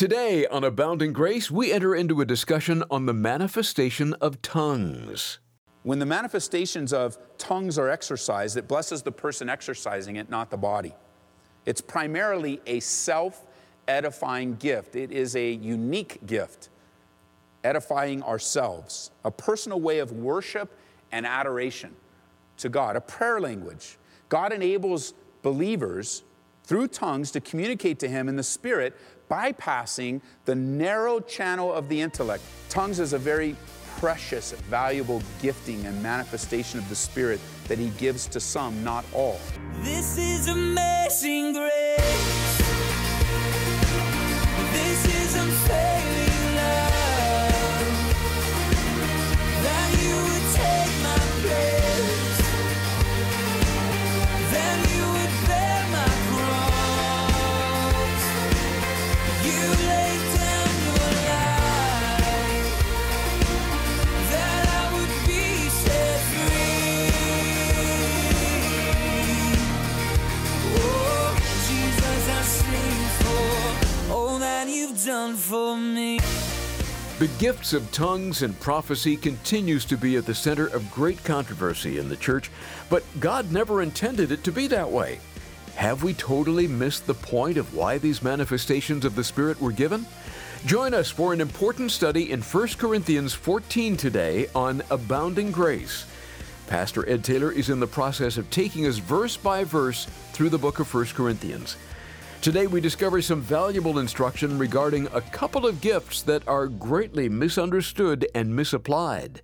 Today on Abounding Grace, we enter into a discussion on the manifestation of tongues. When the manifestations of tongues are exercised, it blesses the person exercising it, not the body. It's primarily a self edifying gift, it is a unique gift, edifying ourselves, a personal way of worship and adoration to God, a prayer language. God enables believers through tongues to communicate to Him in the Spirit, bypassing the narrow channel of the intellect. Tongues is a very precious, valuable gifting and manifestation of the Spirit that He gives to some, not all. This is amazing grace. This gifts of tongues and prophecy continues to be at the center of great controversy in the church, but God never intended it to be that way. Have we totally missed the point of why these manifestations of the Spirit were given? Join us for an important study in 1 Corinthians 14 today on abounding grace. Pastor Ed Taylor is in the process of taking us verse by verse through the book of 1 Corinthians. Today we discover some valuable instruction regarding a couple of gifts that are greatly misunderstood and misapplied.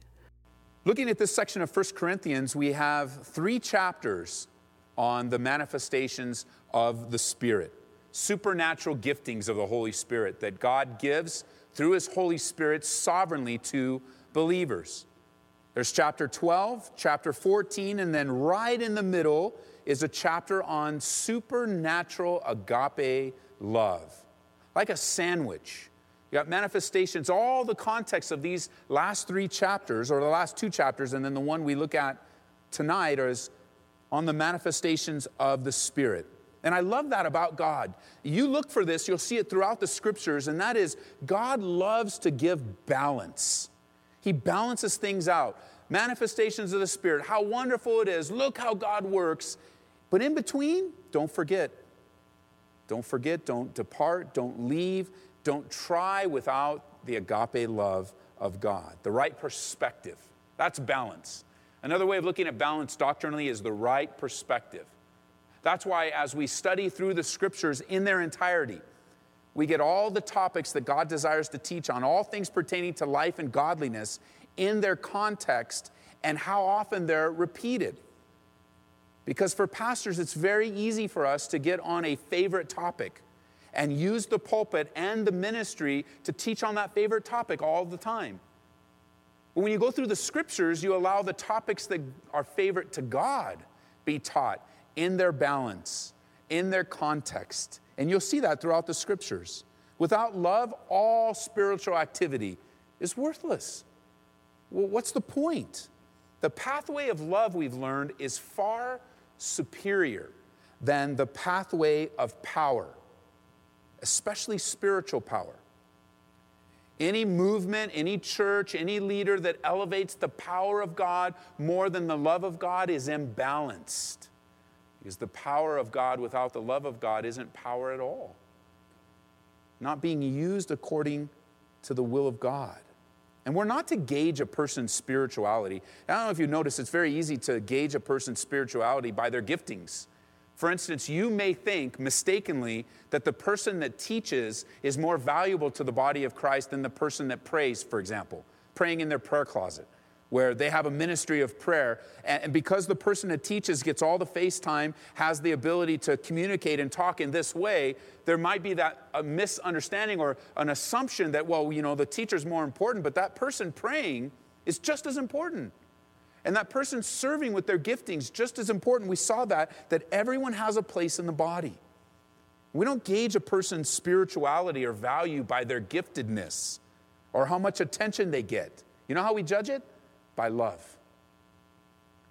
Looking at this section of 1 Corinthians, we have three chapters on the manifestations of the Spirit, supernatural giftings of the Holy Spirit that God gives through His Holy Spirit sovereignly to believers. There's chapter 12, chapter 14, and then right in the middle is a chapter on supernatural agape love, like a sandwich. You got manifestations, all the context of these last three chapters, or the last two chapters, and then the one we look at tonight is on the manifestations of the Spirit. And I love that about God. You look for this, you'll see it throughout the scriptures, and that is God loves to give balance. He balances things out. Manifestations of the Spirit, how wonderful it is. Look how God works. But in between, don't forget. Don't forget, don't depart, don't leave, don't try without the agape love of God, the right perspective. That's balance. Another way of looking at balance doctrinally is the right perspective. That's why, as we study through the scriptures in their entirety, we get all the topics that God desires to teach on, all things pertaining to life and godliness in their context and how often they're repeated. Because for pastors, it's very easy for us to get on a favorite topic and use the pulpit and the ministry to teach on that favorite topic all the time. But when you go through the scriptures, you allow the topics that are favorite to God be taught in their balance, in their context. And you'll see that throughout the scriptures. Without love, all spiritual activity is worthless. Well, what's the point? The pathway of love we've learned is far superior than the pathway of power, especially spiritual power. Any movement, any church, any leader that elevates the power of God more than the love of God is imbalanced. Because the power of God without the love of God isn't power at all. Not being used according to the will of God. And we're not to gauge a person's spirituality. I don't know if you notice, it's very easy to gauge a person's spirituality by their giftings. For instance, you may think mistakenly that the person that teaches is more valuable to the body of Christ than the person that prays, for example, praying in their prayer closet, where they have a ministry of prayer. And because the person that teaches gets all the face time, has the ability to communicate and talk in this way, there might be that a misunderstanding or an assumption that, well, you know, the teacher's more important, but that person praying is just as important. And that person serving with their giftings, just as important. We saw that, that everyone has a place in the body. We don't gauge a person's spirituality or value by their giftedness or how much attention they get. You know how we judge it? By love.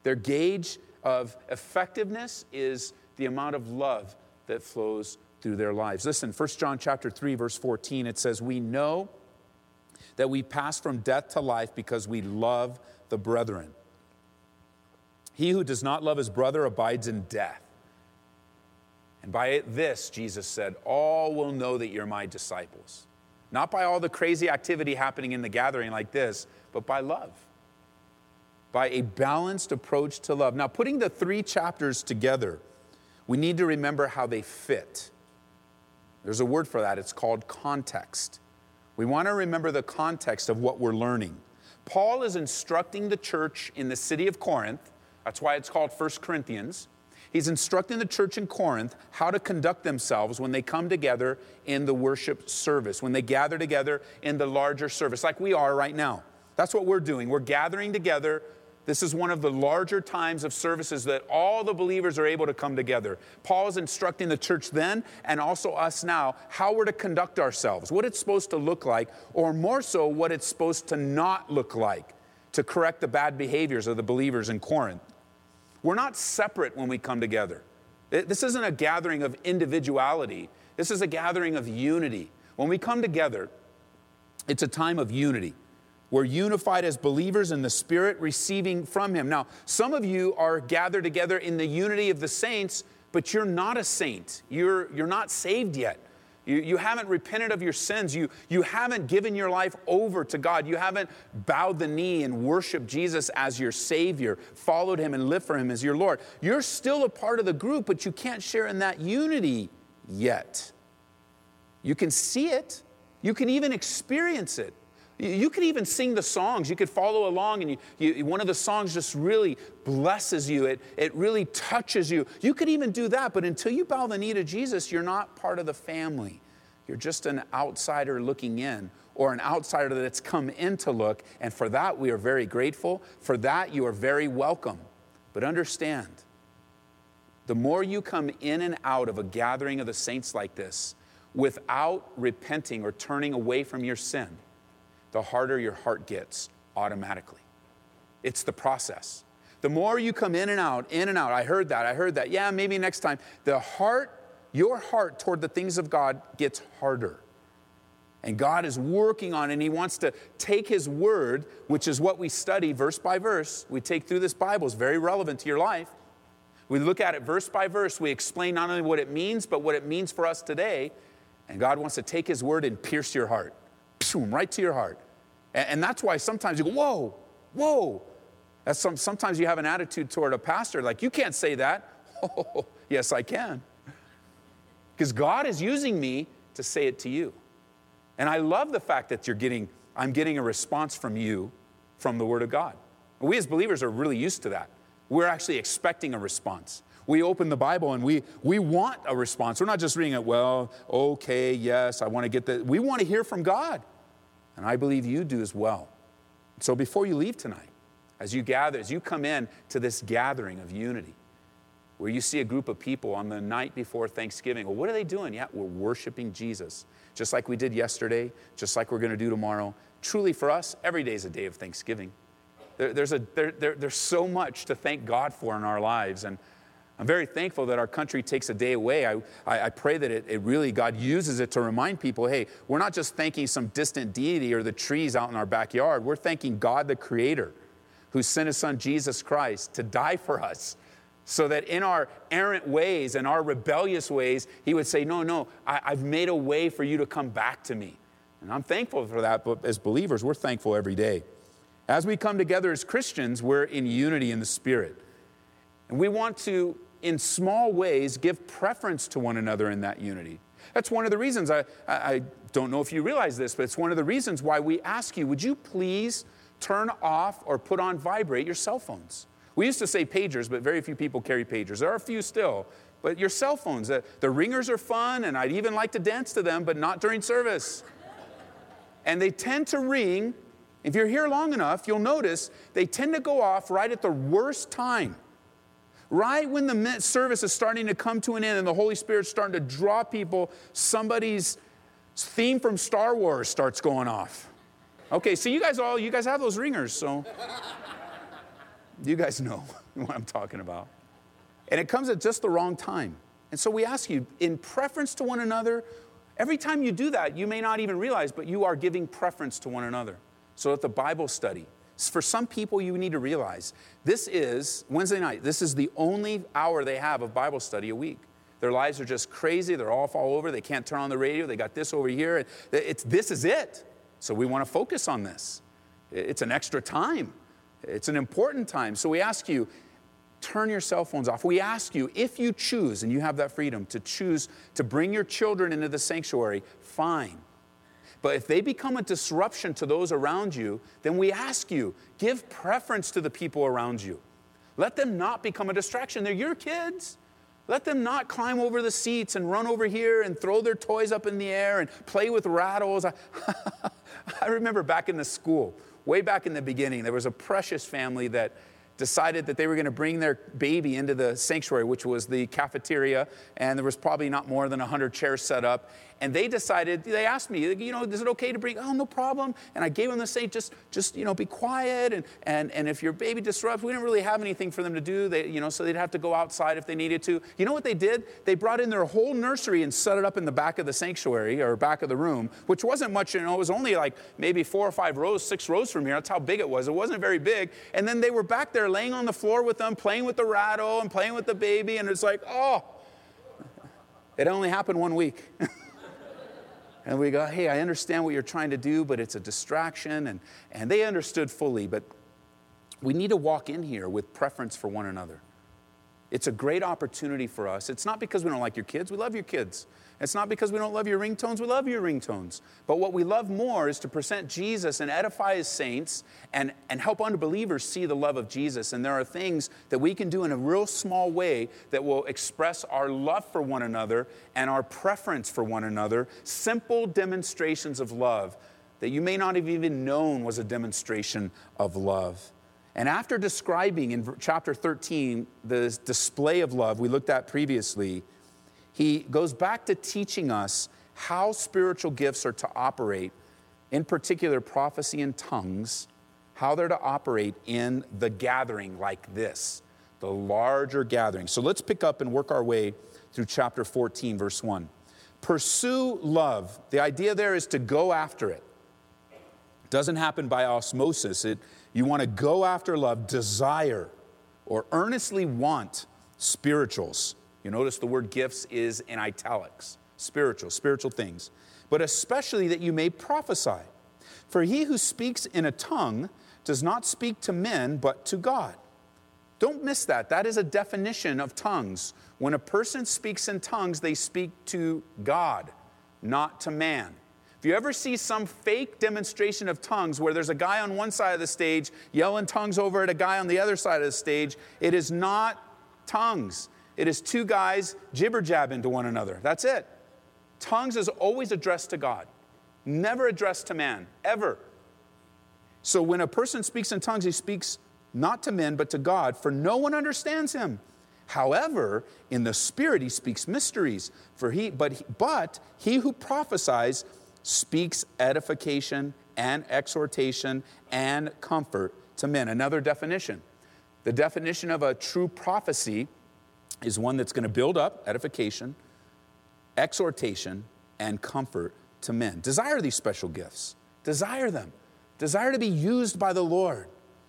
Their gauge of effectiveness is the amount of love that flows through their lives. Listen, 1 John chapter 3 verse 14 it says we know that we pass from death to life because we love the brethren. He who does not love his brother abides in death. And by this, Jesus said, all will know that you're my disciples. Not by all the crazy activity happening in the gathering like this, but by love. By a balanced approach to love. Now, putting the three chapters together, we need to remember how they fit. There's a word for that, it's called context. We want to remember the context of what we're learning. Paul is instructing the church in the city of Corinth, that's why it's called 1 Corinthians. He's instructing the church in Corinth how to conduct themselves when they come together in the worship service, when they gather together in the larger service, like we are right now. That's what we're doing. We're gathering together this is one of the larger times of services that all the believers are able to come together. Paul is instructing the church then and also us now how we're to conduct ourselves, what it's supposed to look like, or more so, what it's supposed to not look like to correct the bad behaviors of the believers in Corinth. We're not separate when we come together. This isn't a gathering of individuality, this is a gathering of unity. When we come together, it's a time of unity. We're unified as believers in the Spirit, receiving from Him. Now, some of you are gathered together in the unity of the saints, but you're not a saint. You're, you're not saved yet. You, you haven't repented of your sins. You, you haven't given your life over to God. You haven't bowed the knee and worshiped Jesus as your Savior, followed Him and lived for Him as your Lord. You're still a part of the group, but you can't share in that unity yet. You can see it, you can even experience it. You could even sing the songs. You could follow along, and you, you, one of the songs just really blesses you. It, it really touches you. You could even do that, but until you bow the knee to Jesus, you're not part of the family. You're just an outsider looking in, or an outsider that's come in to look. And for that, we are very grateful. For that, you are very welcome. But understand, the more you come in and out of a gathering of the saints like this without repenting or turning away from your sin, the harder your heart gets automatically. It's the process. The more you come in and out, in and out, I heard that, I heard that, yeah, maybe next time. The heart, your heart toward the things of God gets harder. And God is working on it, and He wants to take His word, which is what we study verse by verse. We take through this Bible, it's very relevant to your life. We look at it verse by verse. We explain not only what it means, but what it means for us today. And God wants to take His word and pierce your heart, right to your heart. And, and that's why sometimes you go, whoa, whoa. That's some, sometimes you have an attitude toward a pastor like, you can't say that. Oh, yes, I can. Because God is using me to say it to you. And I love the fact that you're getting, I'm getting a response from you from the Word of God. We as believers are really used to that. We're actually expecting a response. We open the Bible and we, we want a response. We're not just reading it, well, okay, yes, I want to get that. We want to hear from God. And I believe you do as well. So before you leave tonight, as you gather, as you come in to this gathering of unity, where you see a group of people on the night before Thanksgiving, well, what are they doing? Yeah, we're worshiping Jesus, just like we did yesterday, just like we're going to do tomorrow. Truly, for us, every day is a day of Thanksgiving. There, there's, a, there, there, there's so much to thank God for in our lives. And I'm very thankful that our country takes a day away. I, I, I pray that it, it, really, God uses it to remind people hey, we're not just thanking some distant deity or the trees out in our backyard. We're thanking God, the Creator, who sent His Son, Jesus Christ, to die for us. So that in our errant ways and our rebellious ways, He would say, No, no, I, I've made a way for you to come back to me. And I'm thankful for that, but as believers, we're thankful every day. As we come together as Christians, we're in unity in the Spirit. And we want to in small ways, give preference to one another in that unity. That's one of the reasons, I, I don't know if you realize this, but it's one of the reasons why we ask you, would you please turn off or put on vibrate your cell phones? We used to say pagers, but very few people carry pagers. There are a few still, but your cell phones, the, the ringers are fun, and I'd even like to dance to them, but not during service. and they tend to ring. If you're here long enough, you'll notice they tend to go off right at the worst time right when the service is starting to come to an end and the Holy Spirit's starting to draw people, somebody's theme from Star Wars starts going off. Okay, so you guys all, you guys have those ringers, so you guys know what I'm talking about. And it comes at just the wrong time. And so we ask you, in preference to one another, every time you do that, you may not even realize, but you are giving preference to one another. So at the Bible study, for some people, you need to realize this is Wednesday night, this is the only hour they have of Bible study a week. Their lives are just crazy. They're all all over. They can't turn on the radio. They got this over here. It's, this is it. So we want to focus on this. It's an extra time. It's an important time. So we ask you, turn your cell phones off. We ask you, if you choose, and you have that freedom to choose to bring your children into the sanctuary, fine. But if they become a disruption to those around you, then we ask you, give preference to the people around you. Let them not become a distraction. They're your kids. Let them not climb over the seats and run over here and throw their toys up in the air and play with rattles. I, remember back in the school, way back in the beginning, there was a precious family that decided that they were going to bring their baby into the sanctuary, which was the cafeteria, and there was probably not more than 100 chairs set up. And they decided, they asked me, you know, is it okay to bring? Oh, no problem. And I gave them the same, just, just, you know, be quiet. And, and, and if your baby disrupts, we didn't really have anything for them to do. They, you know, so they'd have to go outside if they needed to. You know what they did? They brought in their whole nursery and set it up in the back of the sanctuary or back of the room, which wasn't much, you know, it was only like maybe four or five rows, six rows from here. That's how big it was. It wasn't very big. And then they were back there laying on the floor with them, playing with the rattle and playing with the baby. And it's like, oh, it only happened one week. And we go, hey, I understand what you're trying to do, but it's a distraction. And, and they understood fully, but we need to walk in here with preference for one another. It's a great opportunity for us. It's not because we don't like your kids, we love your kids. It's not because we don't love your ringtones, we love your ringtones. But what we love more is to present Jesus and edify his saints and, and help unbelievers see the love of Jesus. And there are things that we can do in a real small way that will express our love for one another and our preference for one another. Simple demonstrations of love that you may not have even known was a demonstration of love. And after describing in chapter 13 the display of love we looked at previously, he goes back to teaching us how spiritual gifts are to operate, in particular, prophecy and tongues, how they're to operate in the gathering like this, the larger gathering. So let's pick up and work our way through chapter 14, verse 1. Pursue love. The idea there is to go after it. it doesn't happen by osmosis. It, you want to go after love, desire, or earnestly want spirituals. You notice the word gifts is in italics spiritual, spiritual things, but especially that you may prophesy. For he who speaks in a tongue does not speak to men, but to God. Don't miss that. That is a definition of tongues. When a person speaks in tongues, they speak to God, not to man. If you ever see some fake demonstration of tongues where there's a guy on one side of the stage yelling tongues over at a guy on the other side of the stage, it is not tongues. It is two guys jibber jabbing to one another. That's it. Tongues is always addressed to God, never addressed to man, ever. So when a person speaks in tongues, he speaks not to men, but to God, for no one understands him. However, in the spirit he speaks mysteries. For he, but, but he who prophesies speaks edification and exhortation and comfort to men. Another definition. The definition of a true prophecy is one that's going to build up edification, exhortation, and comfort to men. Desire these special gifts. Desire them. Desire to be used by the Lord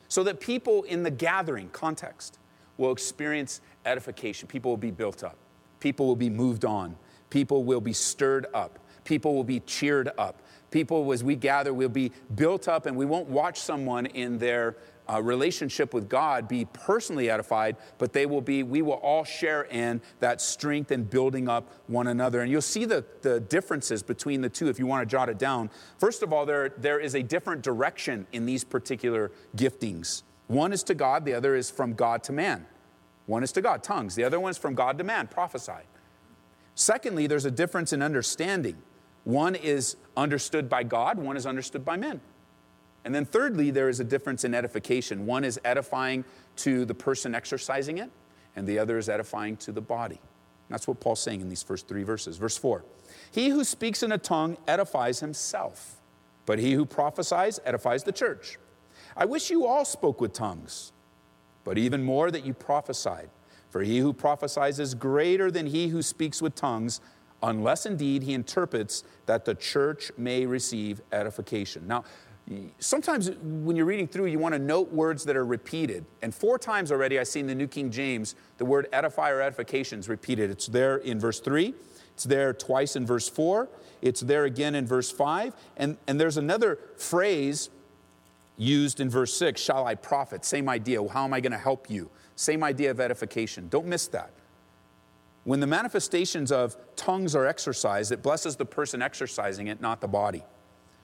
so that people in the gathering context will experience edification. People will be built up. People will be moved on. People will be stirred up. People will be cheered up. People, as we gather, will be built up, and we won't watch someone in their uh, relationship with God be personally edified, but they will be, we will all share in that strength and building up one another. And you'll see the, the differences between the two if you want to jot it down. First of all, there, there is a different direction in these particular giftings. One is to God, the other is from God to man. One is to God, tongues. The other one is from God to man, prophesy. Secondly, there's a difference in understanding. One is understood by God, one is understood by men. And then, thirdly, there is a difference in edification. One is edifying to the person exercising it, and the other is edifying to the body. That's what Paul's saying in these first three verses. Verse 4 He who speaks in a tongue edifies himself, but he who prophesies edifies the church. I wish you all spoke with tongues, but even more that you prophesied. For he who prophesies is greater than he who speaks with tongues, unless indeed he interprets that the church may receive edification. Now, sometimes when you're reading through, you want to note words that are repeated. And four times already, I've seen the New King James, the word edify or edification is repeated. It's there in verse 3, it's there twice in verse 4, it's there again in verse 5, and, and there's another phrase used in verse 6 shall I profit? Same idea. How am I going to help you? Same idea of edification. Don't miss that. When the manifestations of tongues are exercised, it blesses the person exercising it, not the body.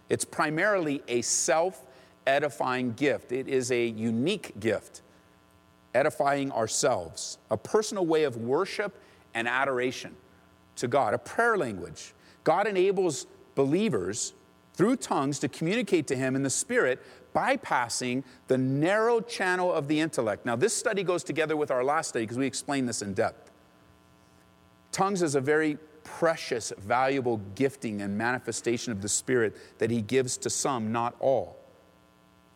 It's primarily a self edifying gift, it is a unique gift, edifying ourselves, a personal way of worship and adoration to God, a prayer language. God enables believers through tongues to communicate to Him in the Spirit bypassing the narrow channel of the intellect. Now, this study goes together with our last study because we explain this in depth. Tongues is a very precious, valuable gifting and manifestation of the Spirit that He gives to some, not all.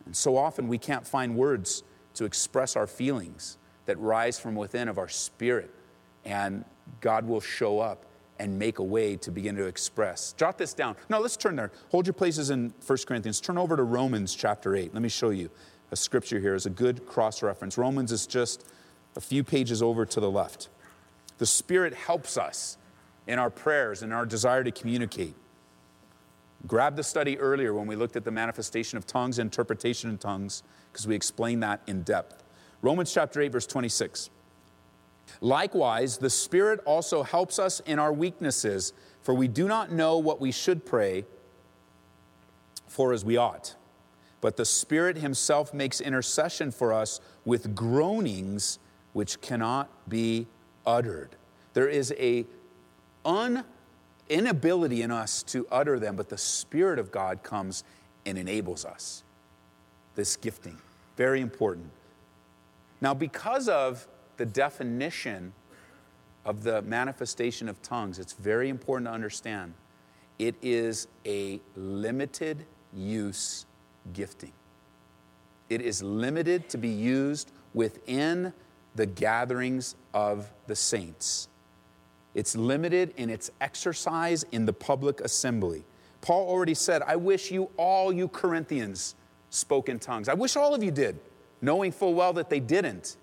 And so often we can't find words to express our feelings that rise from within of our spirit, and God will show up and make a way to begin to express. Jot this down. Now let's turn there. Hold your places in 1 Corinthians. Turn over to Romans chapter 8. Let me show you a scripture here as a good cross reference. Romans is just a few pages over to the left. The Spirit helps us in our prayers and our desire to communicate. Grab the study earlier when we looked at the manifestation of tongues, interpretation in tongues, because we explained that in depth. Romans chapter 8, verse 26. Likewise, the Spirit also helps us in our weaknesses, for we do not know what we should pray for as we ought. But the Spirit Himself makes intercession for us with groanings which cannot be uttered. There is a un, inability in us to utter them, but the Spirit of God comes and enables us. This gifting, very important. Now, because of the definition of the manifestation of tongues, it's very important to understand. It is a limited use gifting. It is limited to be used within the gatherings of the saints. It's limited in its exercise in the public assembly. Paul already said, I wish you all, you Corinthians, spoke in tongues. I wish all of you did, knowing full well that they didn't.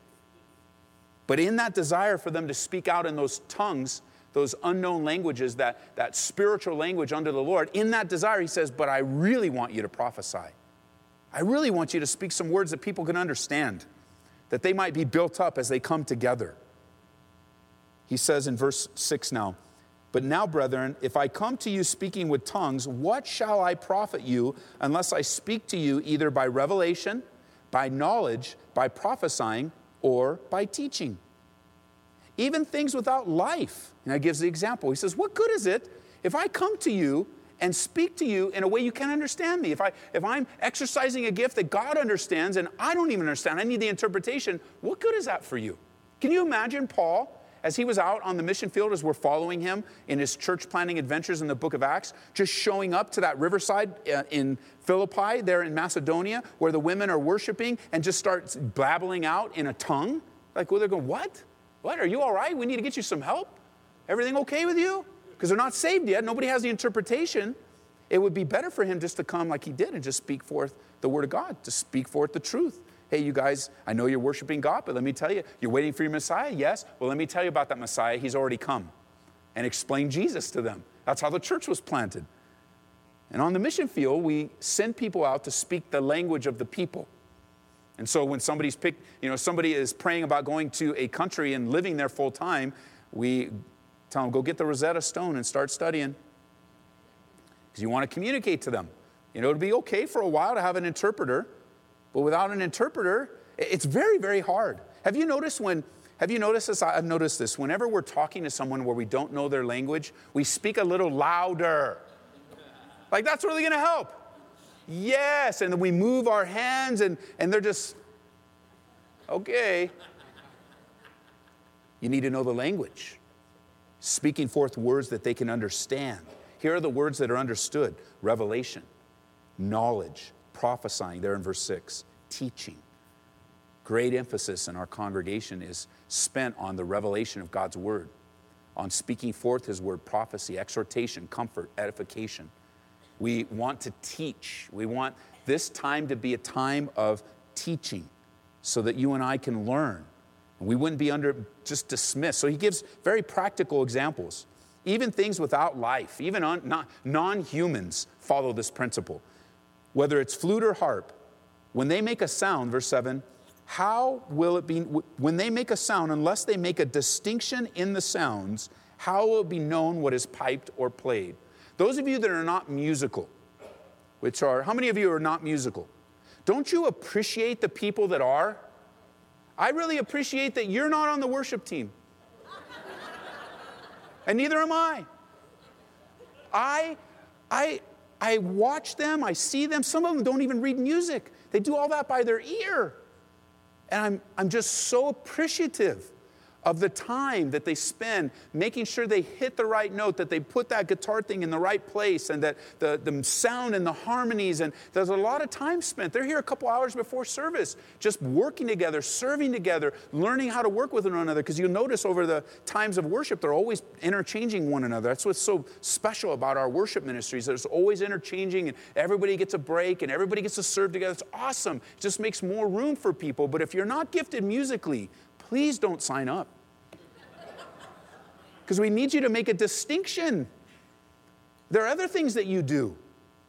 But in that desire for them to speak out in those tongues, those unknown languages, that, that spiritual language under the Lord, in that desire, he says, But I really want you to prophesy. I really want you to speak some words that people can understand, that they might be built up as they come together. He says in verse 6 now, But now, brethren, if I come to you speaking with tongues, what shall I profit you unless I speak to you either by revelation, by knowledge, by prophesying? or by teaching. Even things without life. And he gives the example. He says, What good is it if I come to you and speak to you in a way you can't understand me? If, I, if I'm exercising a gift that God understands and I don't even understand, I need the interpretation, what good is that for you? Can you imagine Paul? as he was out on the mission field, as we're following him in his church planting adventures in the book of Acts, just showing up to that riverside uh, in Philippi, there in Macedonia, where the women are worshiping and just starts blabbling out in a tongue. Like, well, they're going, What? What? Are you all right? We need to get you some help. Everything okay with you? Because they're not saved yet. Nobody has the interpretation. It would be better for him just to come like he did and just speak forth the word of God, to speak forth the truth. Hey, you guys, I know you're worshiping God, but let me tell you, you're waiting for your Messiah? Yes? Well, let me tell you about that Messiah. He's already come. And explain Jesus to them. That's how the church was planted. And on the mission field, we send people out to speak the language of the people. And so when somebody's picked, you know, somebody is praying about going to a country and living there full time, we tell them, go get the Rosetta Stone and start studying. Because you want to communicate to them. You know, it'd be okay for a while to have an interpreter, but without an interpreter, it's very, very hard. Have you noticed when have you noticed this? I've noticed this. Whenever we're talking to someone where we don't know their language, we speak a little louder. Like, that's really going to help. Yes. And then we move our hands, and, and they're just, okay. You need to know the language, speaking forth words that they can understand. Here are the words that are understood revelation, knowledge, prophesying, there in verse 6, teaching. Great emphasis in our congregation is spent on the revelation of God's word, on speaking forth his word, prophecy, exhortation, comfort, edification. We want to teach. We want this time to be a time of teaching so that you and I can learn. We wouldn't be under just dismissed. So he gives very practical examples. Even things without life, even on, non humans follow this principle. Whether it's flute or harp, when they make a sound, verse 7, how will it be, when they make a sound, unless they make a distinction in the sounds, how will it be known what is piped or played? Those of you that are not musical, which are, how many of you are not musical? Don't you appreciate the people that are? I really appreciate that you're not on the worship team. and neither am I. I, I, I watch them, I see them. Some of them don't even read music, they do all that by their ear. And I'm, I'm just so appreciative of the time that they spend making sure they hit the right note, that they put that guitar thing in the right place, and that the, the sound and the harmonies. And there's a lot of time spent. They're here a couple hours before service, just working together, serving together, learning how to work with one another. Because you'll notice over the times of worship, they're always interchanging one another. That's what's so special about our worship ministries. There's always interchanging, and everybody gets a break, and everybody gets to serve together. It's awesome. It just makes more room for people. But if you're not gifted musically, please don't sign up. Because we need you to make a distinction. There are other things that you do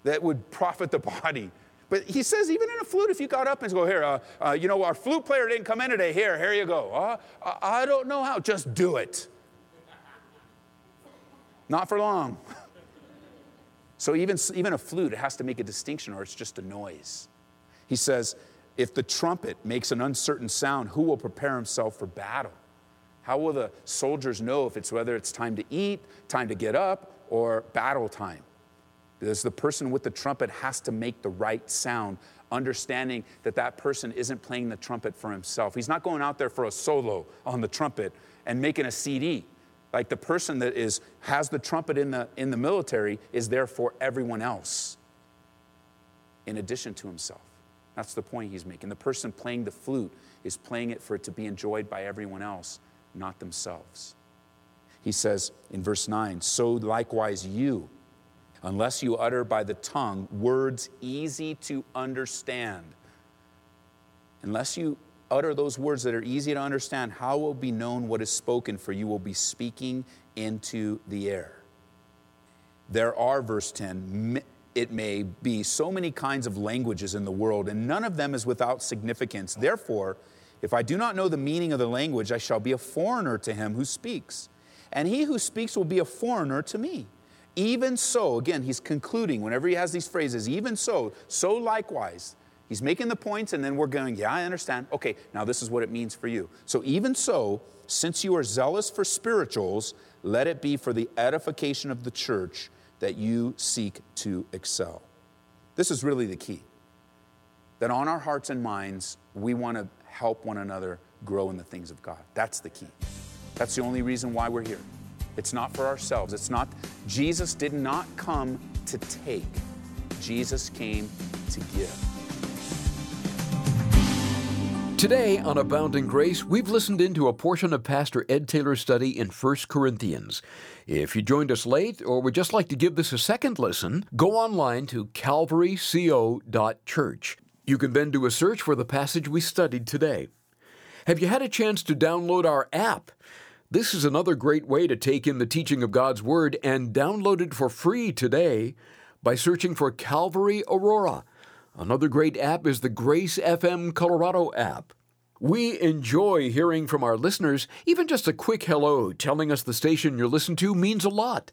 that would profit the body. But he says, even in a flute, if you got up and go, here, uh, uh, you know, our flute player didn't come in today. Here, here you go. Uh, I don't know how. Just do it. Not for long. So even, even a flute, it has to make a distinction or it's just a noise. He says, if the trumpet makes an uncertain sound, who will prepare himself for battle? How will the soldiers know if it's whether it's time to eat, time to get up, or battle time? Because the person with the trumpet has to make the right sound, understanding that that person isn't playing the trumpet for himself. He's not going out there for a solo on the trumpet and making a CD. Like the person that is has the trumpet in the in the military is there for everyone else in addition to himself. That's the point he's making. The person playing the flute is playing it for it to be enjoyed by everyone else, not themselves. He says in verse 9, So likewise you, unless you utter by the tongue words easy to understand, unless you utter those words that are easy to understand, how will be known what is spoken? For you will be speaking into the air. There are, verse 10, it may be, so many kinds of languages in the world, and none of them is without significance. Therefore, if I do not know the meaning of the language, I shall be a foreigner to him who speaks. And he who speaks will be a foreigner to me. Even so, again, he's concluding whenever he has these phrases, even so, so likewise. He's making the points, and then we're going, yeah, I understand. Okay, now this is what it means for you. So, even so, since you are zealous for spirituals, let it be for the edification of the church that you seek to excel. This is really the key. That on our hearts and minds, we want to help one another grow in the things of God. That's the key. That's the only reason why we're here. It's not for ourselves. It's not, Jesus did not come to take, Jesus came to give. Today on Abounding Grace, we've listened into a portion of Pastor Ed Taylor's study in 1 Corinthians. If you joined us late or would just like to give this a second listen, go online to calvaryco.church. You can then do a search for the passage we studied today. Have you had a chance to download our app? This is another great way to take in the teaching of God's Word and download it for free today by searching for Calvary Aurora. Another great app is the Grace FM Colorado app. We enjoy hearing from our listeners. Even just a quick hello telling us the station you're listening to means a lot.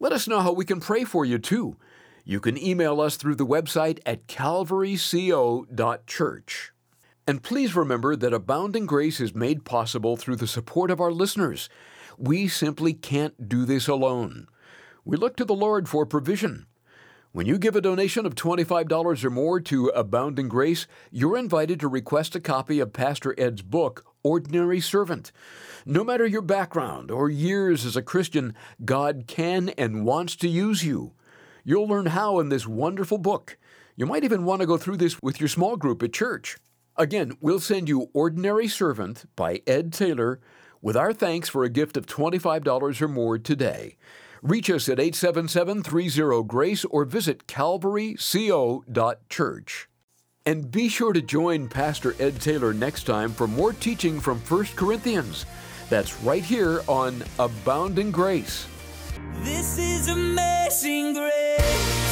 Let us know how we can pray for you, too. You can email us through the website at calvaryco.church. And please remember that Abounding Grace is made possible through the support of our listeners. We simply can't do this alone. We look to the Lord for provision. When you give a donation of $25 or more to Abounding Grace, you're invited to request a copy of Pastor Ed's book, Ordinary Servant. No matter your background or years as a Christian, God can and wants to use you. You'll learn how in this wonderful book. You might even want to go through this with your small group at church. Again, we'll send you Ordinary Servant by Ed Taylor with our thanks for a gift of $25 or more today. Reach us at 877 30 Grace or visit calvaryco.church. And be sure to join Pastor Ed Taylor next time for more teaching from 1 Corinthians. That's right here on Abounding Grace. This is amazing grace.